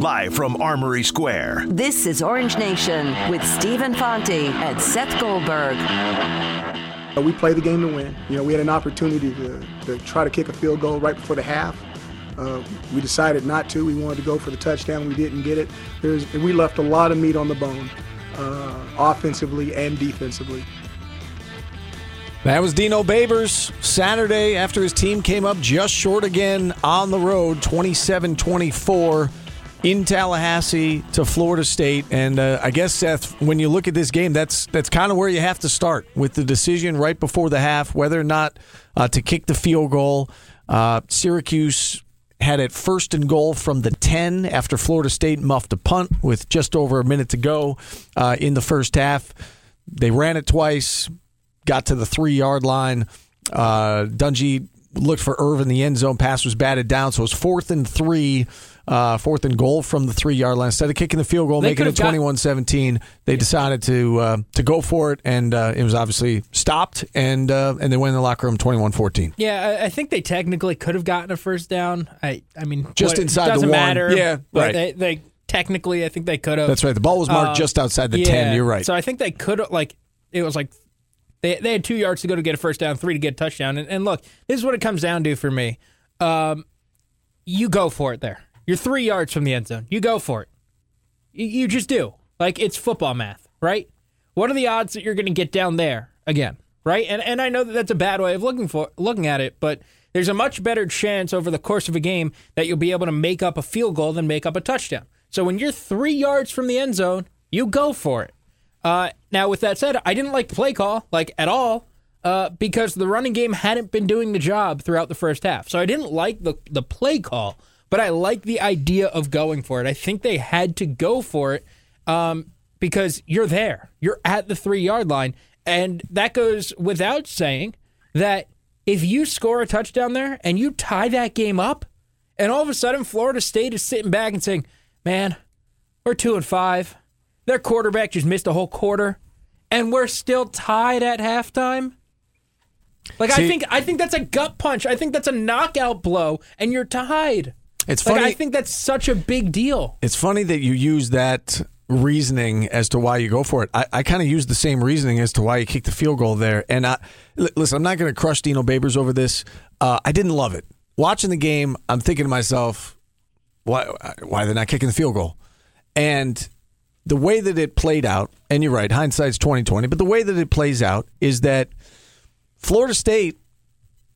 Live from Armory Square. This is Orange Nation with Stephen Fonte and Seth Goldberg. We played the game to win. You know, we had an opportunity to, to try to kick a field goal right before the half. Uh, we decided not to. We wanted to go for the touchdown. We didn't get it. There's, we left a lot of meat on the bone, uh, offensively and defensively. That was Dino Babers Saturday after his team came up just short again on the road, 27 24 in Tallahassee to Florida State. And uh, I guess, Seth, when you look at this game, that's, that's kind of where you have to start with the decision right before the half whether or not uh, to kick the field goal. Uh, Syracuse had it first and goal from the 10 after Florida State muffed a punt with just over a minute to go uh, in the first half. They ran it twice got to the three yard line. Uh, Dungey looked for Erv in the end zone. Pass was batted down, so it was fourth and three, uh, fourth and goal from the three yard line. Instead of kicking the field goal, They making it could've got- 21 17, they decided to uh, to go for it, and uh, it was obviously stopped, and uh, and they went in the locker room 21 14. Yeah, I, I think they technically could have gotten a first down. I, I mean, Just what- inside it the doesn't one. matter. Yeah, but right. They, they technically, I think they could have. That's right. The ball was marked Uh, just outside the yeah, 10. You're right. So I think they could like it was like they they had two yards to go to get a first down, three to get a touchdown. And, and look, this is what it comes down to for me. Um, you go for it there. You're three yards from the end zone. You go for it. You, you just do. Like it's football math, right? What are the odds that you're going to get down there again, right? And and I know that that's a bad way of looking for looking at it, but there's a much better chance over the course of a game that you'll be able to make up a field goal than make up a touchdown. So when you're three yards from the end zone, you go for it. Uh, now, with that said, I didn't like the play call, like at all, uh, because the running game hadn't been doing the job throughout the first half. So I didn't like the, the play call, but I like the idea of going for it. I think they had to go for it um, because you're there, you're at the three yard line. And that goes without saying that if you score a touchdown there and you tie that game up, and all of a sudden Florida State is sitting back and saying, man, we're two and five. Their quarterback just missed a whole quarter, and we're still tied at halftime. Like I think I think that's a gut punch. I think that's a knockout blow, and you're tied. It's Like funny. I think that's such a big deal. It's funny that you use that reasoning as to why you go for it. I, I kind of use the same reasoning as to why you kick the field goal there. And I, l- listen, I'm not going to crush Dino Babers over this. Uh, I didn't love it. Watching the game, I'm thinking to myself, why, why are they not kicking the field goal? And the way that it played out, and you're right, hindsight's 2020, but the way that it plays out is that Florida State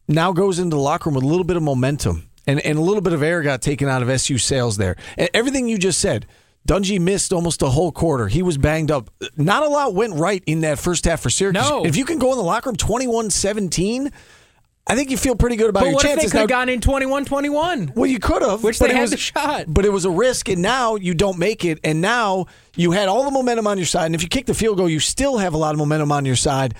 now goes into the locker room with a little bit of momentum and, and a little bit of air got taken out of SU sails there. And everything you just said, Dungey missed almost a whole quarter. He was banged up. Not a lot went right in that first half for Syracuse. No. If you can go in the locker room 21 17, I think you feel pretty good about your chances. But your what if they chances. could have gone in 21-21? well, you could have, Which but they it had was the shot. But it was a risk, and now you don't make it, and now you had all the momentum on your side. And if you kick the field goal, you still have a lot of momentum on your side.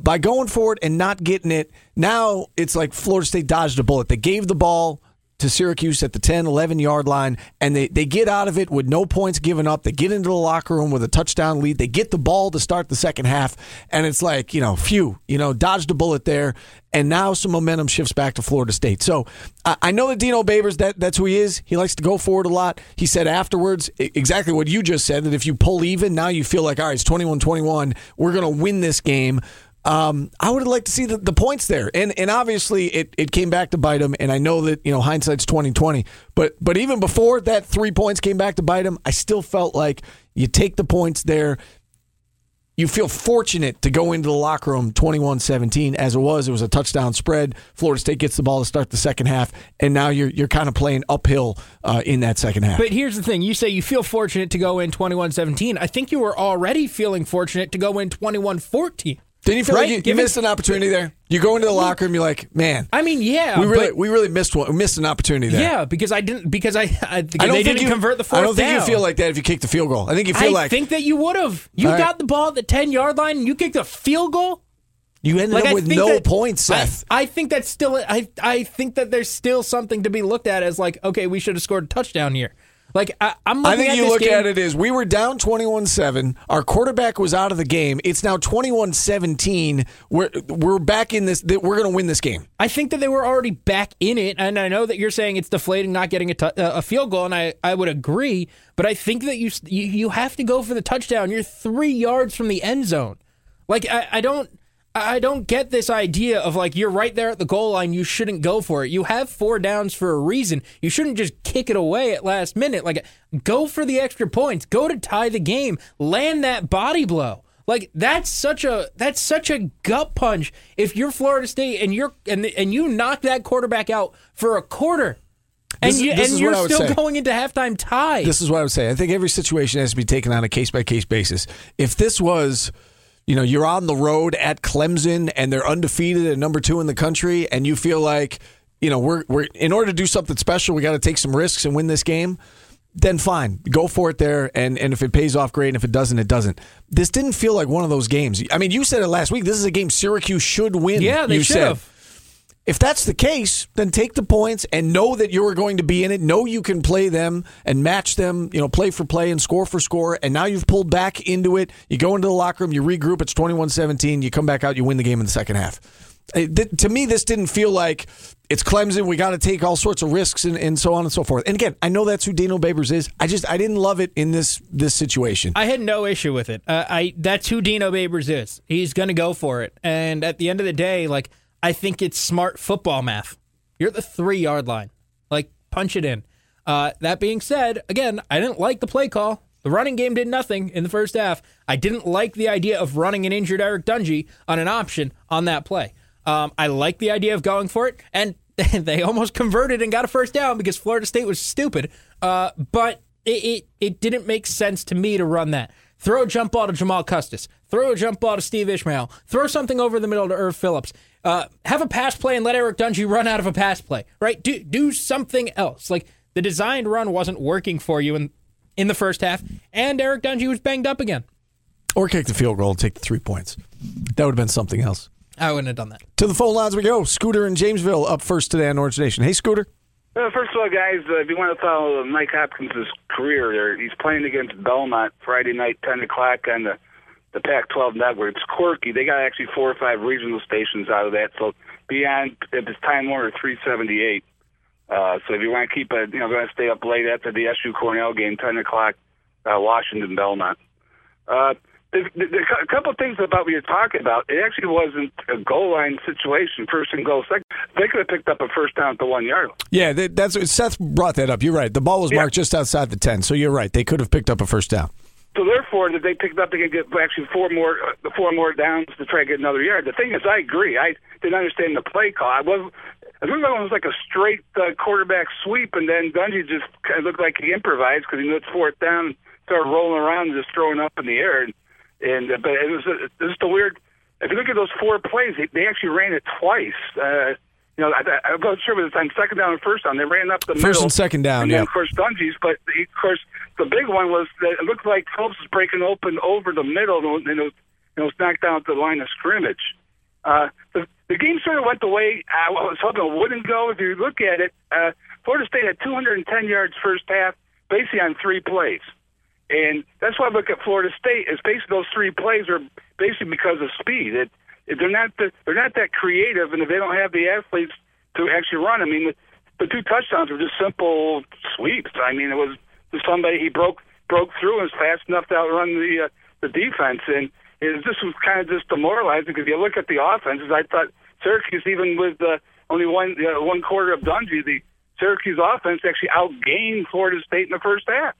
By going for it and not getting it, now it's like Florida State dodged a bullet. They gave the ball to Syracuse at the 10, 11 yard line, and they, they get out of it with no points given up. They get into the locker room with a touchdown lead. They get the ball to start the second half, and it's like, you know, phew, you know, dodged a bullet there. And now some momentum shifts back to Florida State. So I, I know that Dino Babers, that, that's who he is. He likes to go forward a lot. He said afterwards exactly what you just said that if you pull even, now you feel like, all right, it's 21 21. We're going to win this game. Um, I would have liked to see the, the points there, and and obviously it, it came back to bite him. And I know that you know hindsight's twenty twenty, but but even before that three points came back to bite him, I still felt like you take the points there. You feel fortunate to go into the locker room 21-17 as it was. It was a touchdown spread. Florida State gets the ball to start the second half, and now you're you're kind of playing uphill uh, in that second half. But here's the thing. You say you feel fortunate to go in 21-17. I think you were already feeling fortunate to go in 21-14. Didn't you feel Right? like you, you missed an opportunity there? You go into the locker room, you're like, man, I mean, yeah. we really but- we really missed one, we missed an opportunity there. Yeah, because I didn't because I, I, because I don't they think didn't you, convert the fourth I don't think down. you feel like that if you kick the field goal. I think you feel like I like think that you would have. You All right. got the ball at the ten yard line and you kicked a field goal. you ended Like up I with think no that- points, I- Seth. I, think that's still. I I think that there's still something to be looked at as like, okay, we should have scored a touchdown here. Like I, I'm I think you look game, at it as we were down 21-7. Our quarterback was out of the game. It's now 21-17. We're we're back in this that we're going to win this game. I think that they were already back in it, and I know that you're saying it's deflating not getting a, uh, a field goal, and I, I would agree. But I think that you, you you have to go for the touchdown. You're three yards from the end zone. Like I, I don't I don't get this idea of like you're right there at the goal line. You shouldn't go for it. You have four downs for a reason. You shouldn't just kick it away at last minute. Like go for the extra points. Go to tie the game. Land that body blow. Like that's such a that's such a gut punch. If you're Florida State and you're and and you knock that quarterback out for a quarter, and This you this and you're what I would still say. going into halftime tie. This is what I would say. I think every situation has to be taken on a case by case basis. If this was, you know, you're on the road at Clemson and they're undefeated and number two in the country, and you feel like, you know, we're we're in order to do something special, we got to take some risks and win this game. Then fine, go for it there, and and if it pays off, great. And if it doesn't, it doesn't. This didn't feel like one of those games. I mean, you said it last week. This is a game Syracuse should win. yeah, they you should have. If that's the case, then take the points and know that you're going to be in it. Know you can play them and match them, you know, play for play and score for score. And now you've pulled back into it. You go into the locker room, you regroup, it's 21 17, you come back out, you win the game in the second half. Th- to me, this didn't feel like it's Clemson. We got to take all sorts of risks and, and so on and so forth. And again, I know that's who Dino Babers is. I just I didn't love it in this this situation. I had no issue with it. Uh, I that's who Dino Babers is. He's going to go for it. And at the end of the day, like I think it's smart football math. You're at the three yard line. Like punch it in. Uh, that being said, again, I didn't like the play call. The running game did nothing in the first half. I didn't like the idea of running an injured Eric Dungey on an option on that play. Um, I like the idea of going for it, and they almost converted and got a first down because Florida State was stupid. Uh, but it, it it didn't make sense to me to run that. Throw a jump ball to Jamal Custis. Throw a jump ball to Steve Ishmael. Throw something over the middle to Erv Philips. Uh, have a pass play and let Eric Dungey run out of a pass play. Right? Do do something else. Like the designed run wasn't working for you in in the first half, and Eric Dungey was banged up again. or kick the field goal and take the three points. That would have been something else. I wouldn't have done that. To the phone lines we go. Scooter in Jamesville up first today on Orange Nation. Hey, Scooter. Uh, first of all, guys, uh, if you want to follow Mike Hopkins' career, there he's playing against Belmont Friday night, ten o'clock on the the Pac-12 network. It's quirky. They got actually four or five regional stations out of that. So beyond if it's Time Warner 378. Uh, so if you want to keep it, you know, going to stay up late after the SU Cornell game, ten o'clock, uh, Washington Belmont. Uh, the, the, the, a couple of things about what you're talking about. It actually wasn't a goal line situation, first and goal. Second, they could have picked up a first down at the one yard line. Yeah, that, that's Seth brought that up. You're right. The ball was Yeah. marked just outside the 10, so you're right. They could have picked up a first down. So therefore, that they picked up, they could get actually four more, uh, four more downs to try to get another yard. The thing is, I agree. I didn't understand the play call. I was, I think it was like a straight uh, quarterback sweep, and then Dungey just kind of looked like he improvised because he knew it's fourth down, and started rolling around and just throwing up in the air. And, and uh, but it was uh, just a weird. If you look at those four plays, they, they actually ran it twice. Uh, you know, I, I'm not sure whether it's on second down and first down. They ran up the First middle. and second down, and then, yeah. of course, Dungey's. But the- of course, the big one was that it looked like Philips was breaking open over the middle, and it was, it was knocked down at the line of scrimmage. Uh, the, the game sort of went the way I was hoping it wouldn't go. If you look at it, uh, Florida State had 210 yards first half, basically on three plays. And that's why I look at Florida State. Is basically those three plays are basically because of speed. It, they're not the, they're not that creative, and if they don't have the athletes to actually run, I mean, the, the two touchdowns were just simple sweeps. I mean, it was somebody he broke broke through and was fast enough to outrun the uh, the defense, and it this was kind of just demoralizing because you look at the offenses. I thought Syracuse, even with uh, only one uh, one quarter of Dungey, the Syracuse offense actually outgained Florida State in the first half.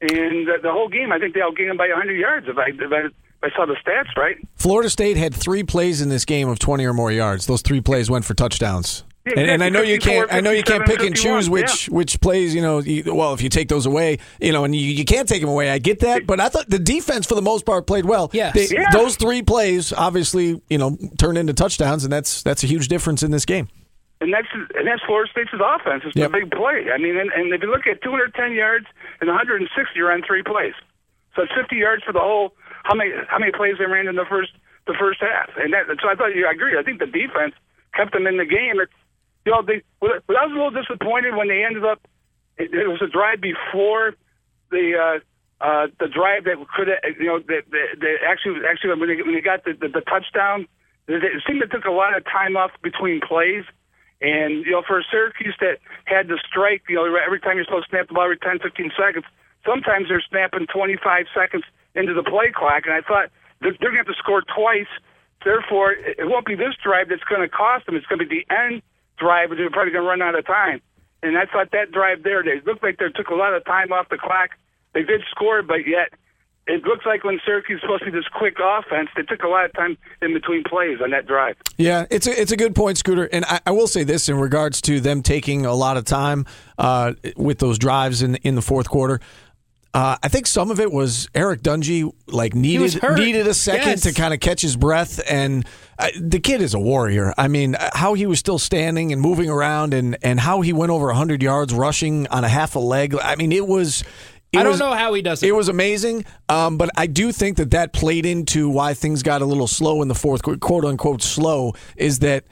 And the, the whole game, I think they outgained them by 100 yards. If I, if I if I saw the stats right. Florida State had three plays in this game of 20 or more yards. Those three plays went for touchdowns. Yeah, And, and I know you can't. I know you can't pick and choose which which plays. You know, you, well, if you take those away, you know, and you, you can't take them away. I get that, but I thought the defense for the most part played well. Yes. They- Yeah. those three plays obviously, you know, turned into touchdowns, and that's that's a huge difference in this game. And that's and that's Florida State's offense. It's Yep. big play. I mean, and, and if you look at 210 yards and 160 on three plays, so it's 50 yards for the whole. How many how many plays they ran in the first the first half? And that so I thought yeah, I agree. I think the defense kept them in the game. It's, you know, they. Well, I was a little disappointed when they ended up it, it was a drive before the uh, uh, the drive that could you know that, that, that actually actually when they, when they got the, the, the touchdown, it seemed it took a lot of time off between plays. And, you know, for a Syracuse that had to strike, you know, every time you're supposed to snap the ball every 10, 15 seconds, sometimes they're snapping 25 seconds into the play clock. And I thought they're, they're going to have to score twice. Therefore, it won't be this drive that's going to cost them. It's going to be the end drive, and they're probably going to run out of time. And I thought that drive there, they looked like they took a lot of time off the clock. They did score, but yet it looks like when Syracuse is supposed to be this quick offense, they took a lot of time in between plays on that drive. Yeah, it's a, it's a good point, Scooter. And I, I will say this in regards to them taking a lot of time uh, with those drives in in the fourth quarter. Uh, I think some of it was Eric Dungey like needed needed a second yes. to kind of catch his breath, and uh, the kid is a warrior. I mean, uh, how he was still standing and moving around, and and how he went over hundred yards rushing on a half a leg. I mean, it was it I don't was- know how he does it. It was amazing, um, but I do think that that played into why things got a little slow in the fourth, quarter, quote unquote slow. Is that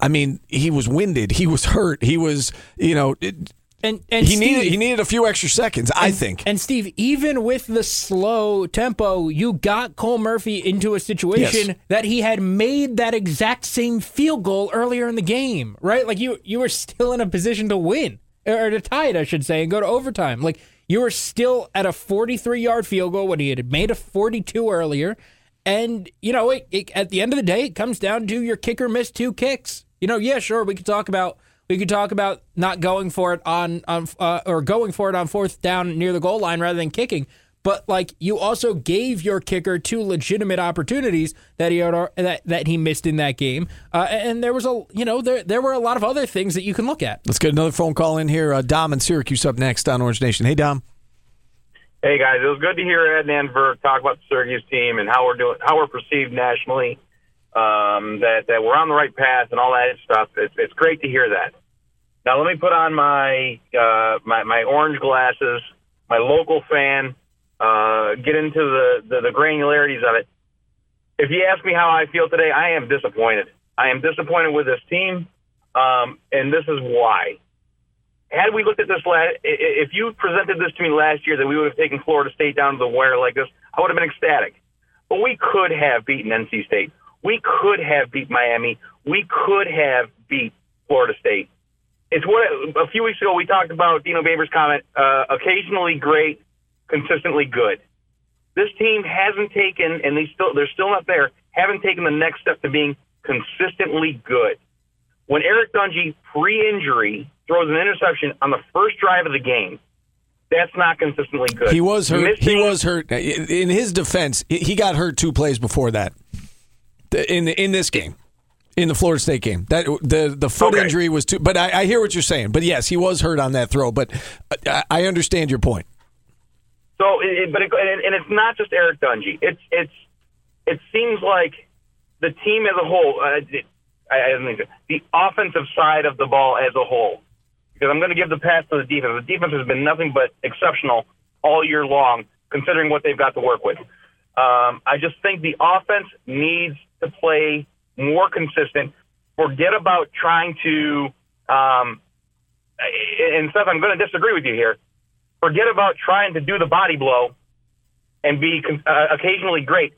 I- mean he was winded, he was hurt, he was you know it, and and he Steve, needed he needed a few extra seconds. I think. And Steve, even with the slow tempo, you got Cole Murphy into a situation Yes. that he had made that exact same field goal earlier in the game, right? Like you you were still in a position to win or to tie it, I should say, and go to overtime. Like you were still at a 43 yard field goal when he had made a 42 earlier. And, you know, it, it, at the end of the day, it comes down to your kicker missed two kicks. You know, yeah, sure, we could talk about we could talk about not going for it on on uh, or going for it on fourth down near the goal line rather than kicking. But like you also gave your kicker two legitimate opportunities that he had, that that he missed in that game, uh, and there was a you know there there were a lot of other things that you can look at. Let's get another phone call in here. Uh, Dom in Syracuse up next on Orange Nation. Hey Dom. Hey guys, it was good to hear Ed and Nanberg talk about the Syracuse team and how we're doing, how we're perceived nationally. Um, that that we're on the right path and all that stuff. It's it's great to hear that. Now let me put on my uh, my my orange glasses, my local fan. Uh, get into the, the the granularities of it. If you ask me how I feel today, I am disappointed. I am disappointed with this team, um, and this is why had we looked at this last, if you presented this to me last year that we would have taken Florida State down to the wire like this, I would have been ecstatic. But we could have beaten NC State. We could have beat Miami. We could have beat Florida State. It's what a few weeks ago we talked about Dino Babers' comment: uh, occasionally great, consistently good. This team hasn't taken, and they still they're still not there. Haven't taken the next step to being consistently good. When Eric Dungey, pre-injury, throws an interception on the first drive of the game, that's not consistently good. He was hurt. He was hurt. In his defense, he got hurt two plays before that. In in this game, in the Florida State game, that the the foot Okay. injury was too. But I, I hear what you're saying. But yes, he was hurt on that throw. But I, I understand your point. So, it, but it, and, it's not just Eric Dungey. It's it's it seems like the team as a whole. Uh, I, I think the offensive side of the ball as a whole. Because I'm going to give the pass to the defense. The defense has been nothing but exceptional all year long, considering what they've got to work with. Um, I just think the offense needs to play more consistent. Forget about trying to. Um, and Seth, I'm going to disagree with you here forget about trying to do the body blow and be uh, occasionally great.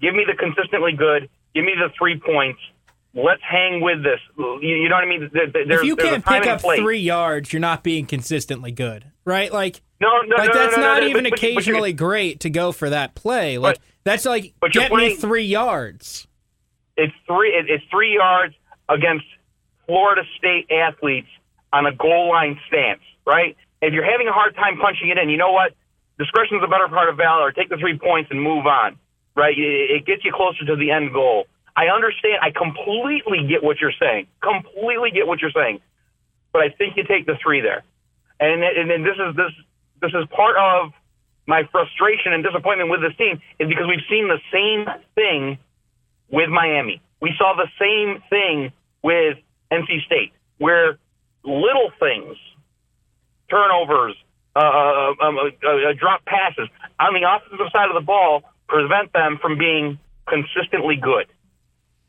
Give me the consistently good. Give me the three points. Let's hang with this. You, you know what I mean? There, there's, if you can't pick up three yards, you're not being consistently good, right? Like no, no, like no, that's no, no, not no, even but- but- but occasionally great to go for that play. Like But- that's like get me three yards. it's three. it- It's three yards against Florida State athletes on a goal line stance, right? If you're having a hard time punching it in, you know what? Discretion's the better part of valor. Take the three points and move on, right? It, gets you closer to the end goal. I understand. I completely get what you're saying. Completely get what you're saying. But I think you take the three there, and and then this is this this is part of my frustration and disappointment with this team is because we've seen the same thing with Miami. We saw the same thing with NC State, where little things, turnovers, uh, uh, um, uh, uh, drop passes on the offensive side of the ball prevent them from being consistently good.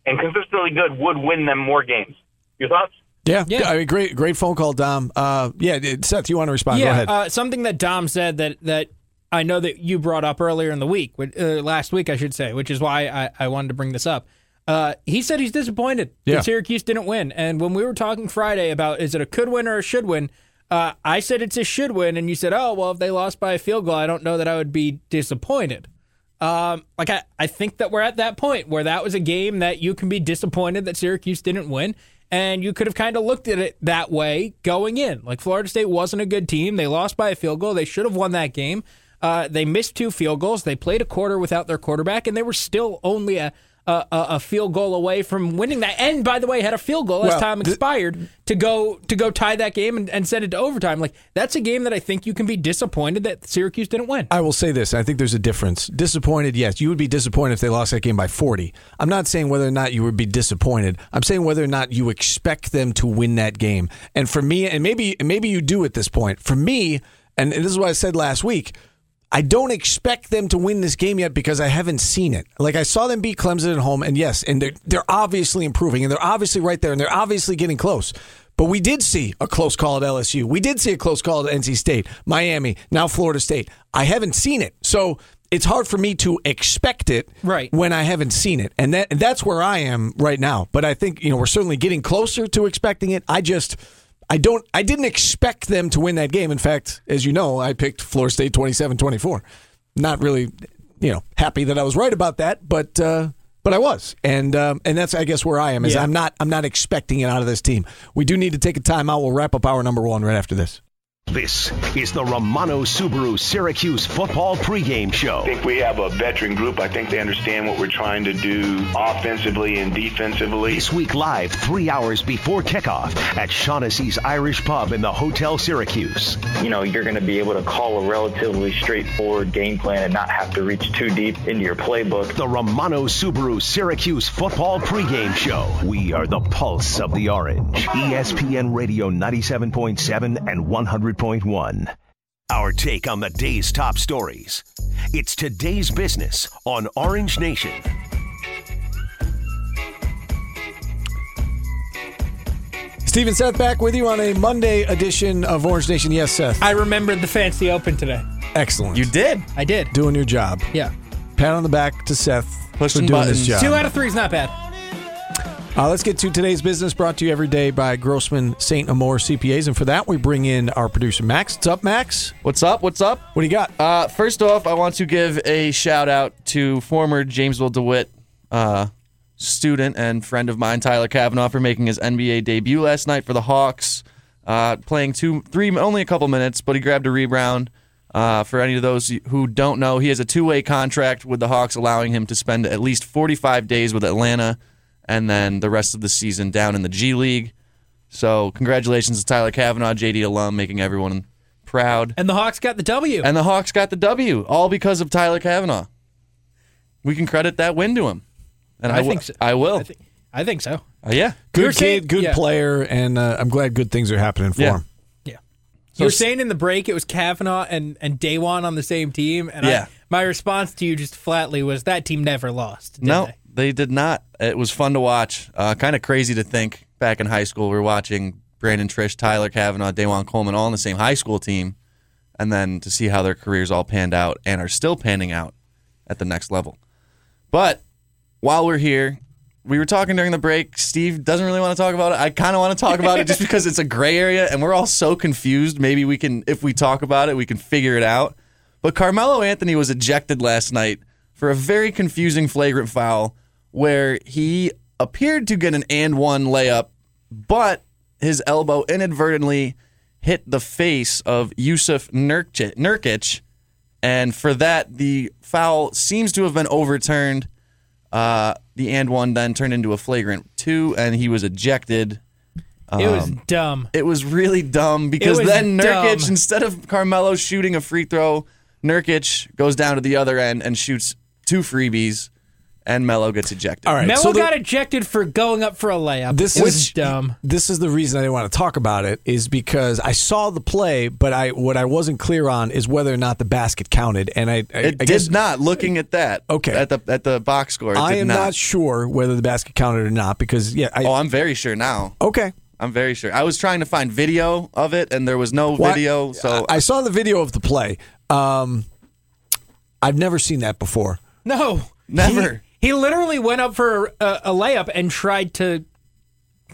And consistently good would win them more games. Your thoughts? Yeah, Yeah. I mean, great, great phone call, Dom. Uh, yeah, Seth, you want to respond? Go yeah, ahead. Uh, something that Dom said that that I know that you brought up earlier in the week, uh, last week I should say, which is why I, I wanted to bring this up. Uh, he said he's disappointed Yeah. that Syracuse didn't win, and when we were talking Friday about is it a could win or a should win, uh, I said it's a should win, and you said, oh well, if they lost by a field goal, I don't know that I would be disappointed. Um, like I, I think that we're at that point where that was a game that you can be disappointed that Syracuse didn't win, and you could have kind of looked at it that way going in. Like Florida State wasn't a good team; they lost by a field goal. They should have won that game. Uh, they missed two field goals. They played a quarter without their quarterback, and they were still only a a, a a field goal away from winning that. And by the way, had a field goal as Well, time th- expired to go to go tie that game and, and send it to overtime. Like that's a game that I think you can be disappointed that Syracuse didn't win. I will say this. I think there's a difference. Disappointed, yes. You would be disappointed if they lost that game by 40. I'm not saying whether or not you would be disappointed. I'm saying whether or not you expect them to win that game. And for me, and maybe maybe you do at this point. For me, and this is what I said last week, I don't expect them to win this game yet because I haven't seen it. Like I saw them beat Clemson at home, and yes, and they're they're obviously improving, and they're obviously right there, and they're obviously getting close. But we did see a close call at LSU. We did see a close call at NC State, Miami, now Florida State. I haven't seen it, so it's hard for me to expect it Right. when I haven't seen it, and that and that's where I am right now. But I think you know we're certainly getting closer to expecting it. I just. I don't I didn't expect them to win that game. In fact, as you know, I picked Florida State 27-24. Not really, you know, happy that I was right about that, but uh but I was. And um, and that's I guess where I am is Yeah. I'm not I'm not expecting it out of this team. We do need to take a timeout. We'll wrap up our number 1 right after this. This is the Romano Subaru Syracuse football pregame show. I think we have a veteran group. I think they understand what we're trying to do offensively and defensively. This week live three hours before kickoff at Shaughnessy's Irish Pub in the Hotel Syracuse. you know, you're going to be able to call a relatively straightforward game plan and not have to reach too deep into your playbook. The Romano Subaru Syracuse football pregame show. We are the pulse of the orange. ESPN Radio 97.7 and 100.1. Our take on the day's top stories. It's today's business on Orange Nation. Stephen Seth back with you on a Monday edition of Orange Nation. Yes, Seth. I remembered the fancy open today. Excellent. You did. I did. doing your job. Yeah. Pat on the back to Seth Pushing for doing buttons. this job. Two out of three is not bad. Uh, let's get to today's business brought to you every day by Grossman St. Amour CPAs. And for that, we bring in our producer, Max. What's up, Max? What's up? What's up? What do you got? Uh, first off, I want to give a shout out to former Jamesville DeWitt uh, student and friend of mine, Tyler Cavanaugh, for making his NBA debut last night for the Hawks. Uh, playing two, three, only a couple minutes, but he grabbed a rebound. Uh, for any of those who don't know, he has a two-way contract with the Hawks, allowing him to spend at least 45 days with Atlanta, and then the rest of the season down in the G League. So, congratulations to Tyler Cavanaugh, JD alum, making everyone proud. And the Hawks got the W. And the Hawks got the W, all because of Tyler Cavanaugh. We can credit that win to him. And I, I will- think so. I will. I, think, I think so. Uh, yeah. Good You're kid, saying- good yeah. player, and uh, I'm glad good things are happening for Yeah. him. Yeah. So you were s- saying in the break it was Cavanaugh and, and DaJuan on the same team. And Yeah. I, my response to you just flatly was that team never lost. did No, they? They did not. It was fun to watch. Uh, kind of crazy to think back in high school we were watching Brandon Triche, Tyler Cavanaugh, DaJuan Coleman all on the same high school team, and then to see how their careers all panned out and are still panning out at the next level. But while we're here, we were talking during the break. Steve doesn't really want to talk about it. I kind of want to talk about it just because it's a gray area and we're all so confused. Maybe we can, if we talk about it, we can figure it out. But Carmelo Anthony was ejected last night for a very confusing flagrant foul where he appeared to get an and one layup, but his elbow inadvertently hit the face of Yusuf Nurkic, Nurkic and for that, the foul seems to have been overturned. Uh, the and one then turned into a flagrant two, and he was ejected. It was Um, dumb. It was really dumb because then Nurkic, dumb. instead of Carmelo shooting a free throw, Nurkic goes down to the other end and shoots two freebies, and Melo gets ejected. All right. Melo so the- got ejected for going up for a layup. This it was is dumb. This is the reason I didn't want to talk about it is because I saw the play, but I what I wasn't clear on is whether or not the basket counted, and I, I, It I did guess not. Looking at that, Okay. at the at the box score, it I did am not. not. sure whether the basket counted or not because yeah, I, oh, I'm very sure now. okay, I'm very sure. I was trying to find video of it, and there was no Well, video. So I saw the video of the play. Um, I've never seen that before. No, Never. He, he literally went up for a, a layup and tried to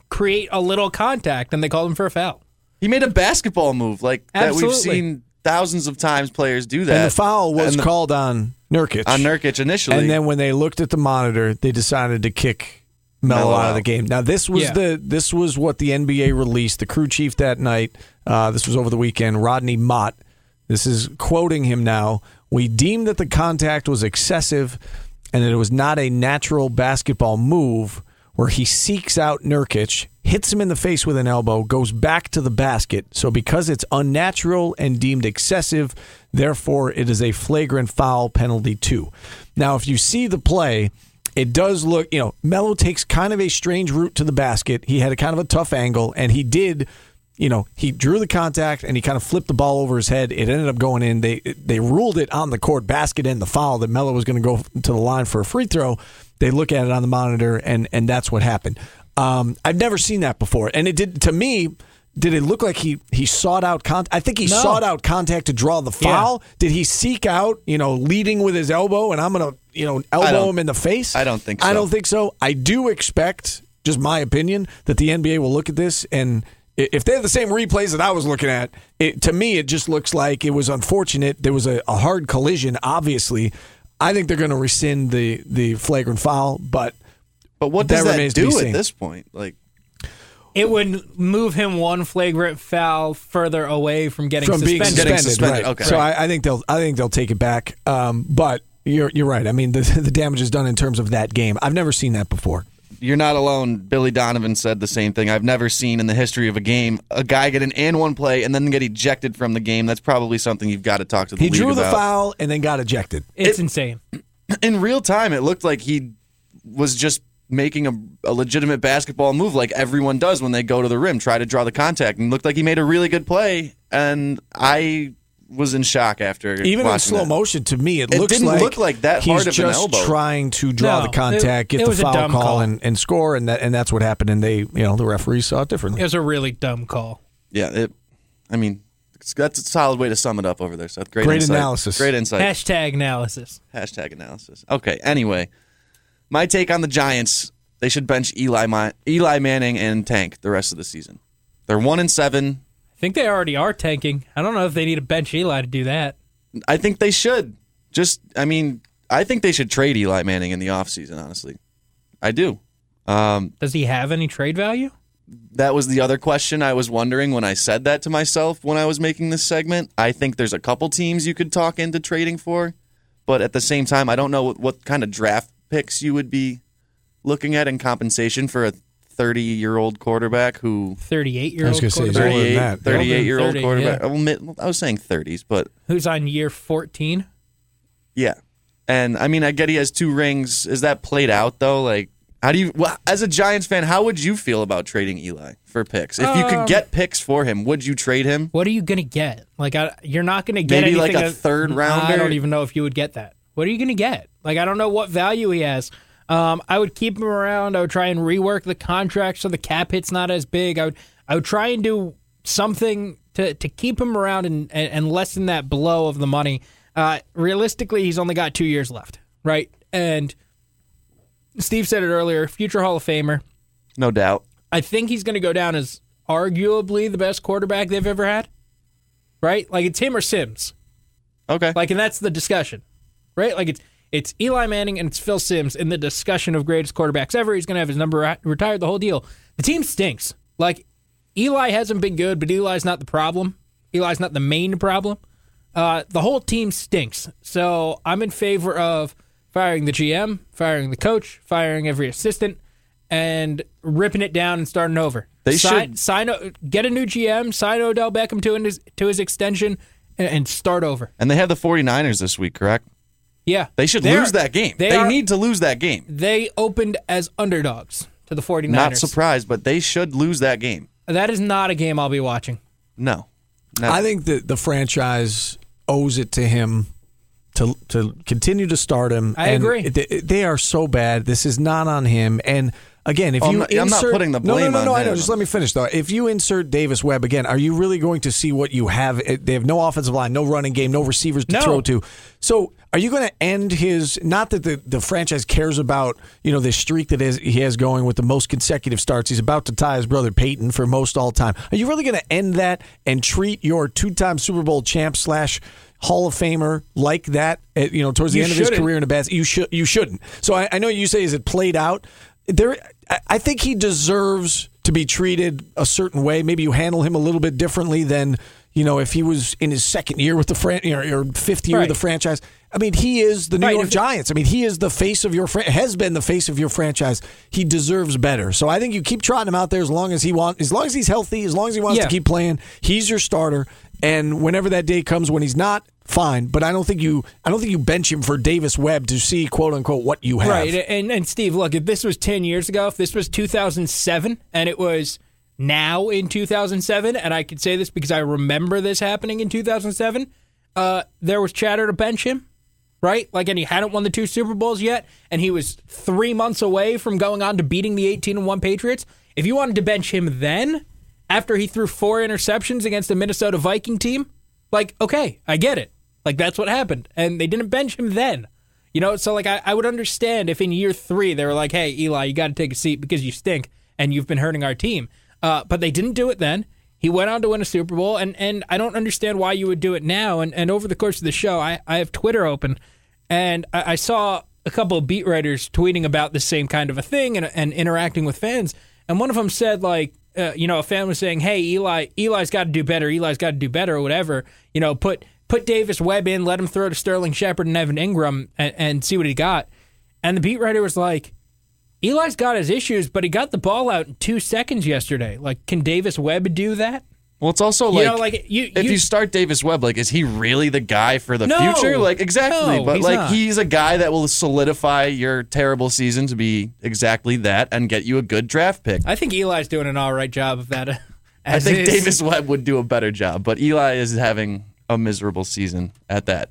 create a little contact, and they called him for a foul. he made a basketball move like that we've seen thousands of times players do that. And the foul was the- called on Nurkic. on Nurkic initially. And then when they looked at the monitor, they decided to kick Melo Melo out of the game. Now this was Yeah. the this was what the NBA released. The crew chief that night. Uh, this was over the weekend. Rodney Mott. This is quoting him now. We deemed that the contact was excessive, and that it was not a natural basketball move. Where he seeks out Nurkic, hits him in the face with an elbow, goes back to the basket. So because it's unnatural and deemed excessive, therefore it is a flagrant foul penalty too. Now, if you see the play, it does look, you know, Melo takes kind of a strange route to the basket. He had a kind of a tough angle, and he did, you know, he drew the contact and he kind of flipped the ball over his head. It ended up going in. They they ruled it on the court basket and the foul that Melo was going to go to the line for a free throw. They look at it on the monitor, and and that's what happened. Um, I've never seen that before, and it did to me. Did it look like he he sought out contact? I think he No. sought out contact to draw the foul. Did he seek out, you know, leading with his elbow, and I'm gonna, you know, elbow him in the face? I don't think so. I don't think so. I do expect, just my opinion, that the NBA will look at this and if they have the same replays that I was looking at, it, to me it just looks like it was unfortunate. There was a, a hard collision, obviously. I think they're going to rescind the the flagrant foul, but but what that does that, remains to be do seen. at this point? Like It would move him one flagrant foul further away from getting from being suspended. suspended, Getting suspended, right? okay. So I, I think they'll I think they'll take it back. Um, but you're you're right. I mean, the the damage is done in terms of that game. I've never seen that before. You're not alone. Billy Donovan said the same thing. I've never seen in the history of a game a guy get an and one play and then get ejected from the game. That's probably something you've got to talk to the He drew the about. foul and then got ejected. It's insane. in real time, it looked like he was just making a, a legitimate basketball move, like everyone does when they go to the rim, try to draw the contact, and it looked like he made a really good play. And I was in shock after Even in slow that. motion, to me, it, It looks didn't like look like that he's hard of an just elbow. trying to draw No, the contact, it- get it the foul call, call. and, and score, and that and that's what happened. And they, you know, the referees saw it differently. It was a really dumb call. Yeah, it. I mean, that's a solid way to sum it up over there. Seth. Great, Great insight. analysis. Great insight. Hashtag analysis. Hashtag analysis. Okay. Anyway, my take on the Giants: they should bench Eli Ma- Eli Manning and tank the rest of the season. They're one and seven. I think they already are tanking. I don't know if they need a bench Eli to do that. I think they should. Just, I mean, I think they should trade Eli Manning in the offseason, honestly. I do. Um, Does he have any trade value? that was the other question I was wondering when I said that to myself when I was making this segment. I think there's a couple teams you could talk into trading for, but at the same time, I don't know what, what kind of draft picks you would be looking at in compensation for a 30 year old quarterback who 38 year I old was gonna say, quarterback. older than 38, that. 38 year old 30, quarterback. yeah. I, will admit, I was saying 30s, but who's on year 14. Yeah. And I mean, I get he has two rings. Is that played out though? Like, how do you, well, as a Giants fan, how would you feel about trading Eli for picks? If you could Um, get picks for him, would you trade him? What are you going to get? Like, I, you're not going to get Maybe like anything a that- third rounder? I don't even know if you would get that. What are you going to get? Like, I don't know what value he has. Um, I would keep him around. I would try and rework the contract so the cap hit's not as big. I would, I would try and do something to, to keep him around and, and, and lessen that blow of the money. Uh, realistically, he's only got two years left, right? And Steve said it earlier future Hall of Famer. No doubt. I think he's going to go down as arguably the best quarterback they've ever had. Right? Like it's him or Simms. Okay. Like and that's the discussion. Right? Like it's it's Eli Manning and it's Phil Simms in the discussion of greatest quarterbacks ever. He's going to have his number retired the whole deal. The team stinks. Like Eli hasn't been good, but Eli's not the problem. Eli's not the main problem. Uh, the whole team stinks. So I'm in favor of firing the GM, firing the coach, firing every assistant, and ripping it down and starting over. They sign, should- sign get a new GM, sign Odell Beckham to his to his extension, and, and start over. And they have the 49ers this week, correct? Yeah, They should They're- lose that game. They, They, are- need to lose that game. They opened as underdogs to the 49ers. Not surprised, but they should lose that game. That is not a game I'll be watching. No. No. I think that the franchise owes it to him to to continue to start him. I And agree. They, they are so bad. This is not on him. And again, if Oh, I'm you not- I'm not insert, putting the no, blame no, no, on no, I know. him. Just let me finish though. If you insert Davis Webb again, are you really going to see what you have? They have no offensive line, no running game, no receivers to No. throw to. So, are you going to end his? Not that the, the franchise cares about you know this streak that is, he has going with the most consecutive starts. He's about to tie his brother Peyton for most all time. Are you really going to end that and treat your two time Super Bowl champ slash Hall of Famer like that? At, you know, towards the You end of his career in a bad. You should. You shouldn't. So I, I know you say is it played out. There, I- I think he deserves to be treated a certain way. Maybe you handle him a little bit differently than you know if he was in his second year with the fran- or, or fifth year Right. with the franchise. I mean, he is the New Right, York Giants. I mean, he is the face of your fran- has been the face of your franchise. He deserves better. So I think you keep trotting him out there as long as he want, as long as he's healthy, as long as he wants Yeah. to keep playing. He's your starter, and whenever that day comes when he's not, fine. But I don't think you, I don't think you bench him for Davis Webb to see quote unquote what you have. Right, and and Steve, look, if this was ten years ago, if this was 2007, and it was now in 2007, and I could say this because I remember this happening in 2007, uh, there was chatter to bench him, right? Like, and he hadn't won the two Super Bowls yet, and he was three months away from going on to beating the 18 and one Patriots. If you wanted to bench him then, after he threw four interceptions against the Minnesota Viking team, like, okay, I get it. Like, that's what happened. And they didn't bench him then. You know, so like I, I would understand if in year three they were like, "Hey, Eli, you got to take a seat because you stink and you've been hurting our team." Uh, but they didn't do it then. He went on to win a Super Bowl, and and I don't understand why you would do it now. And and over the course of the show, I I have Twitter open, and I, I saw a couple of beat writers tweeting about the same kind of a thing and and interacting with fans. And one of them said like, uh, you know, a fan was saying, "Hey, Eli, Eli's got to do better. Eli's got to do better, or whatever." You know, put put Davis Webb in, let him throw to Sterling Shepard and Evan Engram, and, and see what he got. And the beat writer was like, "Eli's got his issues, but he got the ball out in two seconds yesterday. Like, can Davis Webb do that?" Well, it's also like, You know, like, you- if you- you start Davis Webb, like, is he really the guy for the No. future? Like, exactly. No, but he's like, not. he's a guy that will solidify your terrible season to be exactly that and get you a good draft pick. I think Eli's doing an all right job of that. uh, I think is. Davis Webb would do a better job, but Eli is having a miserable season at that.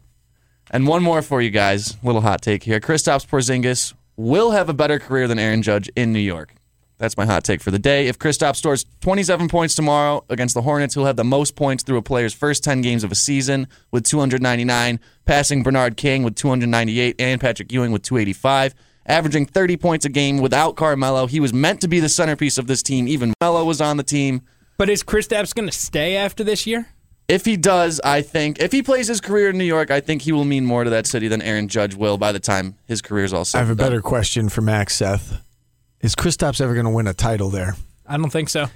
And one more for you guys, little hot take here. Kristaps Porzingis will have a better career than Aaron Judge in New York. That's my hot take for the day. If Kristaps scores 27 points tomorrow against the Hornets, he'll have the most points through a player's first 10 games of a season with 299, passing Bernard King with 298 and Patrick Ewing with 285 averaging 30 points a game without Carmelo. He was meant to be the centerpiece of this team. Even Melo was on the team. But is Kristaps going to stay after this year? If he does, I think if he plays his career in New York, I think he will mean more to that city than Aaron Judge will by the time his career's all set. I have a and done. better question for Max Seth. Is Kristaps ever going to win a title there? I don't think so.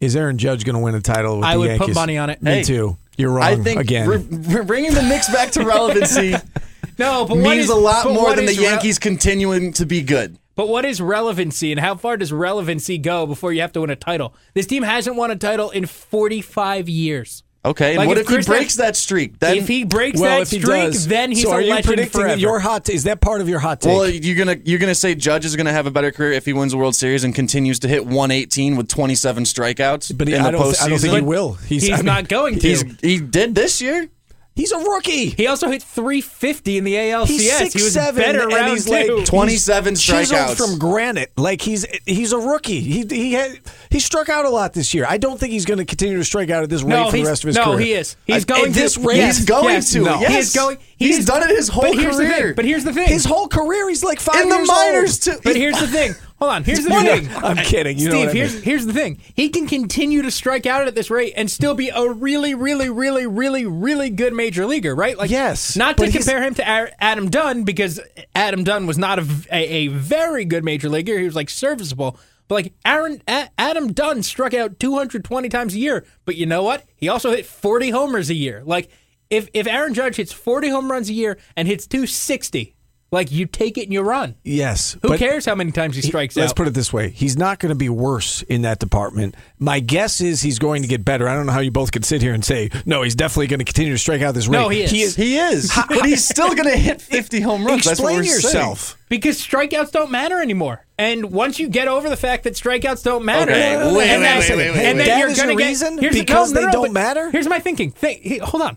Is Aaron Judge going to win a title with I the would put money on it. Me Hey, too. You're wrong I think again. we're, we're bringing the Knicks back to relevancy No, but means is- a lot more than the is re- Yankees continuing to be good. But what is relevancy and how far does relevancy go before you have to win a title? This team hasn't won a title in 45 years. Okay, and Like, what if if, he Kristaps- breaks that streak? Then if he breaks well, that if he streak, does, then he's so a are you legend predicting forever. your hot? Is that part of your hot take? Well, you're gonna you're gonna say Judge is gonna have a better career if he wins the World Series and continues to hit 118 with 27 strikeouts. but he, in the I, don't, th- I don't think postseason? he will. He's, He's I mean, not going to. He's he did this year. He's a rookie. he also hit 350 in the ALCS. He's six he was seven, better and round he's two. like 27 he's strikeouts. from granite. Like he's he's a rookie. He he had he struck out a lot this year. I don't think he's going to continue to strike out at this rate no, for the rest of his no, career. No, he is. He's At- going to this rate. Yes, He's going yes, to. No. Yes. He is going. he He's is- done it his whole but here's The career. thing, but here's the thing. His whole career, he's like five in the minors old. too. But here's the thing. Hold on. Here's the thing. I'm uh, kidding. You know Steve, what I here's mean. here's the thing. He can continue to strike out at this rate and still be a really, really, really, really, really good major leaguer, right? Like, Yes, Not to but he's- compare him to Ar- Adam Dunn because Adam Dunn was not a, v- a- a very good major leaguer. He was like serviceable. But like Aaron, a- Adam Dunn struck out 220 times a year. But you know what? He also hit 40 homers a year. Like if if Aaron Judge hits 40 home runs a year and hits 260, like you take it and you run. Yes. Who cares how many times he strikes out? Let's out? put it this way: he's not going to be worse in that department. My guess is he's going to get better. I don't know how you both could sit here and say no. He's definitely going to continue to strike out this rate. No, he is. He is. He is, but he's still going to hit 50 home runs. That's what Explain we're saying. yourself. Because strikeouts don't matter anymore. And once you get over the fact that strikeouts don't matter, Okay, and wait, that- wait, wait, wait, wait, and wait. that That you're is gonna your get- reason? here's the- Because no, no, they no, don't but matter? Here's my thinking. Think, he- hold on.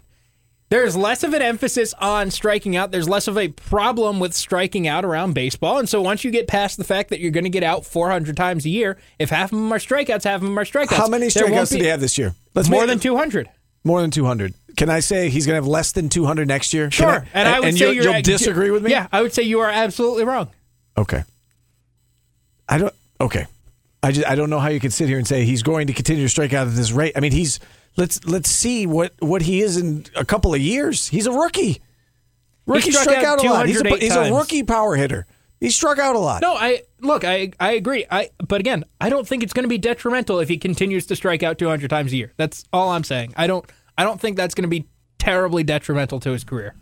There's less of an emphasis on striking out. There's less of a problem with striking out around baseball. And so once you get past the fact that you're going to get out 400 times a year, if half of them are strikeouts, half of them are strikeouts. How many strikeouts did he have this year? Let's more make- than 200. More than 200. Can I say he's going to have less than 200 next year? Sure. and I would say you'll, you're you'll disagree with me? Yeah, I would say you are absolutely wrong. Okay. I don't. Okay. I just I don't know how you can sit here and say he's going to continue to strike out at this rate. I mean, he's let's let's see what what he is in a couple of years. He's a rookie. Rookie struck struck out out a lot. He's a, he's a rookie power hitter. He struck out a lot. No, I look, I I agree. I but again, I don't think it's going to be detrimental if he continues to strike out 200 times a year. That's all I'm saying. I don't I don't think that's going to be terribly detrimental to his career.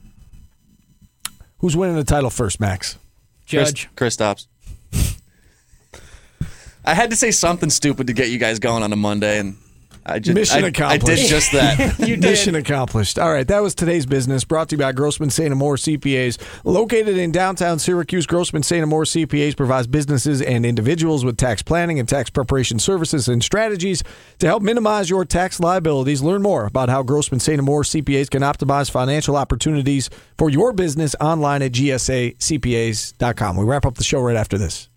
Who's winning the title first, Max? Judge. Chris, Kristaps. I had to say something stupid to get you guys going on a Monday, and I just Mission I, I accomplished. did just that. You did. Mission accomplished. All right, that was today's business brought to you by Grossman St. Amour CPAs. Located in downtown Syracuse, Grossman St. Amour CPAs provides businesses and individuals with tax planning and tax preparation services and strategies to help minimize your tax liabilities. Learn more about how Grossman St. Amour CPAs can optimize financial opportunities for your business online at gsacpas.com. We wrap up the show right after this.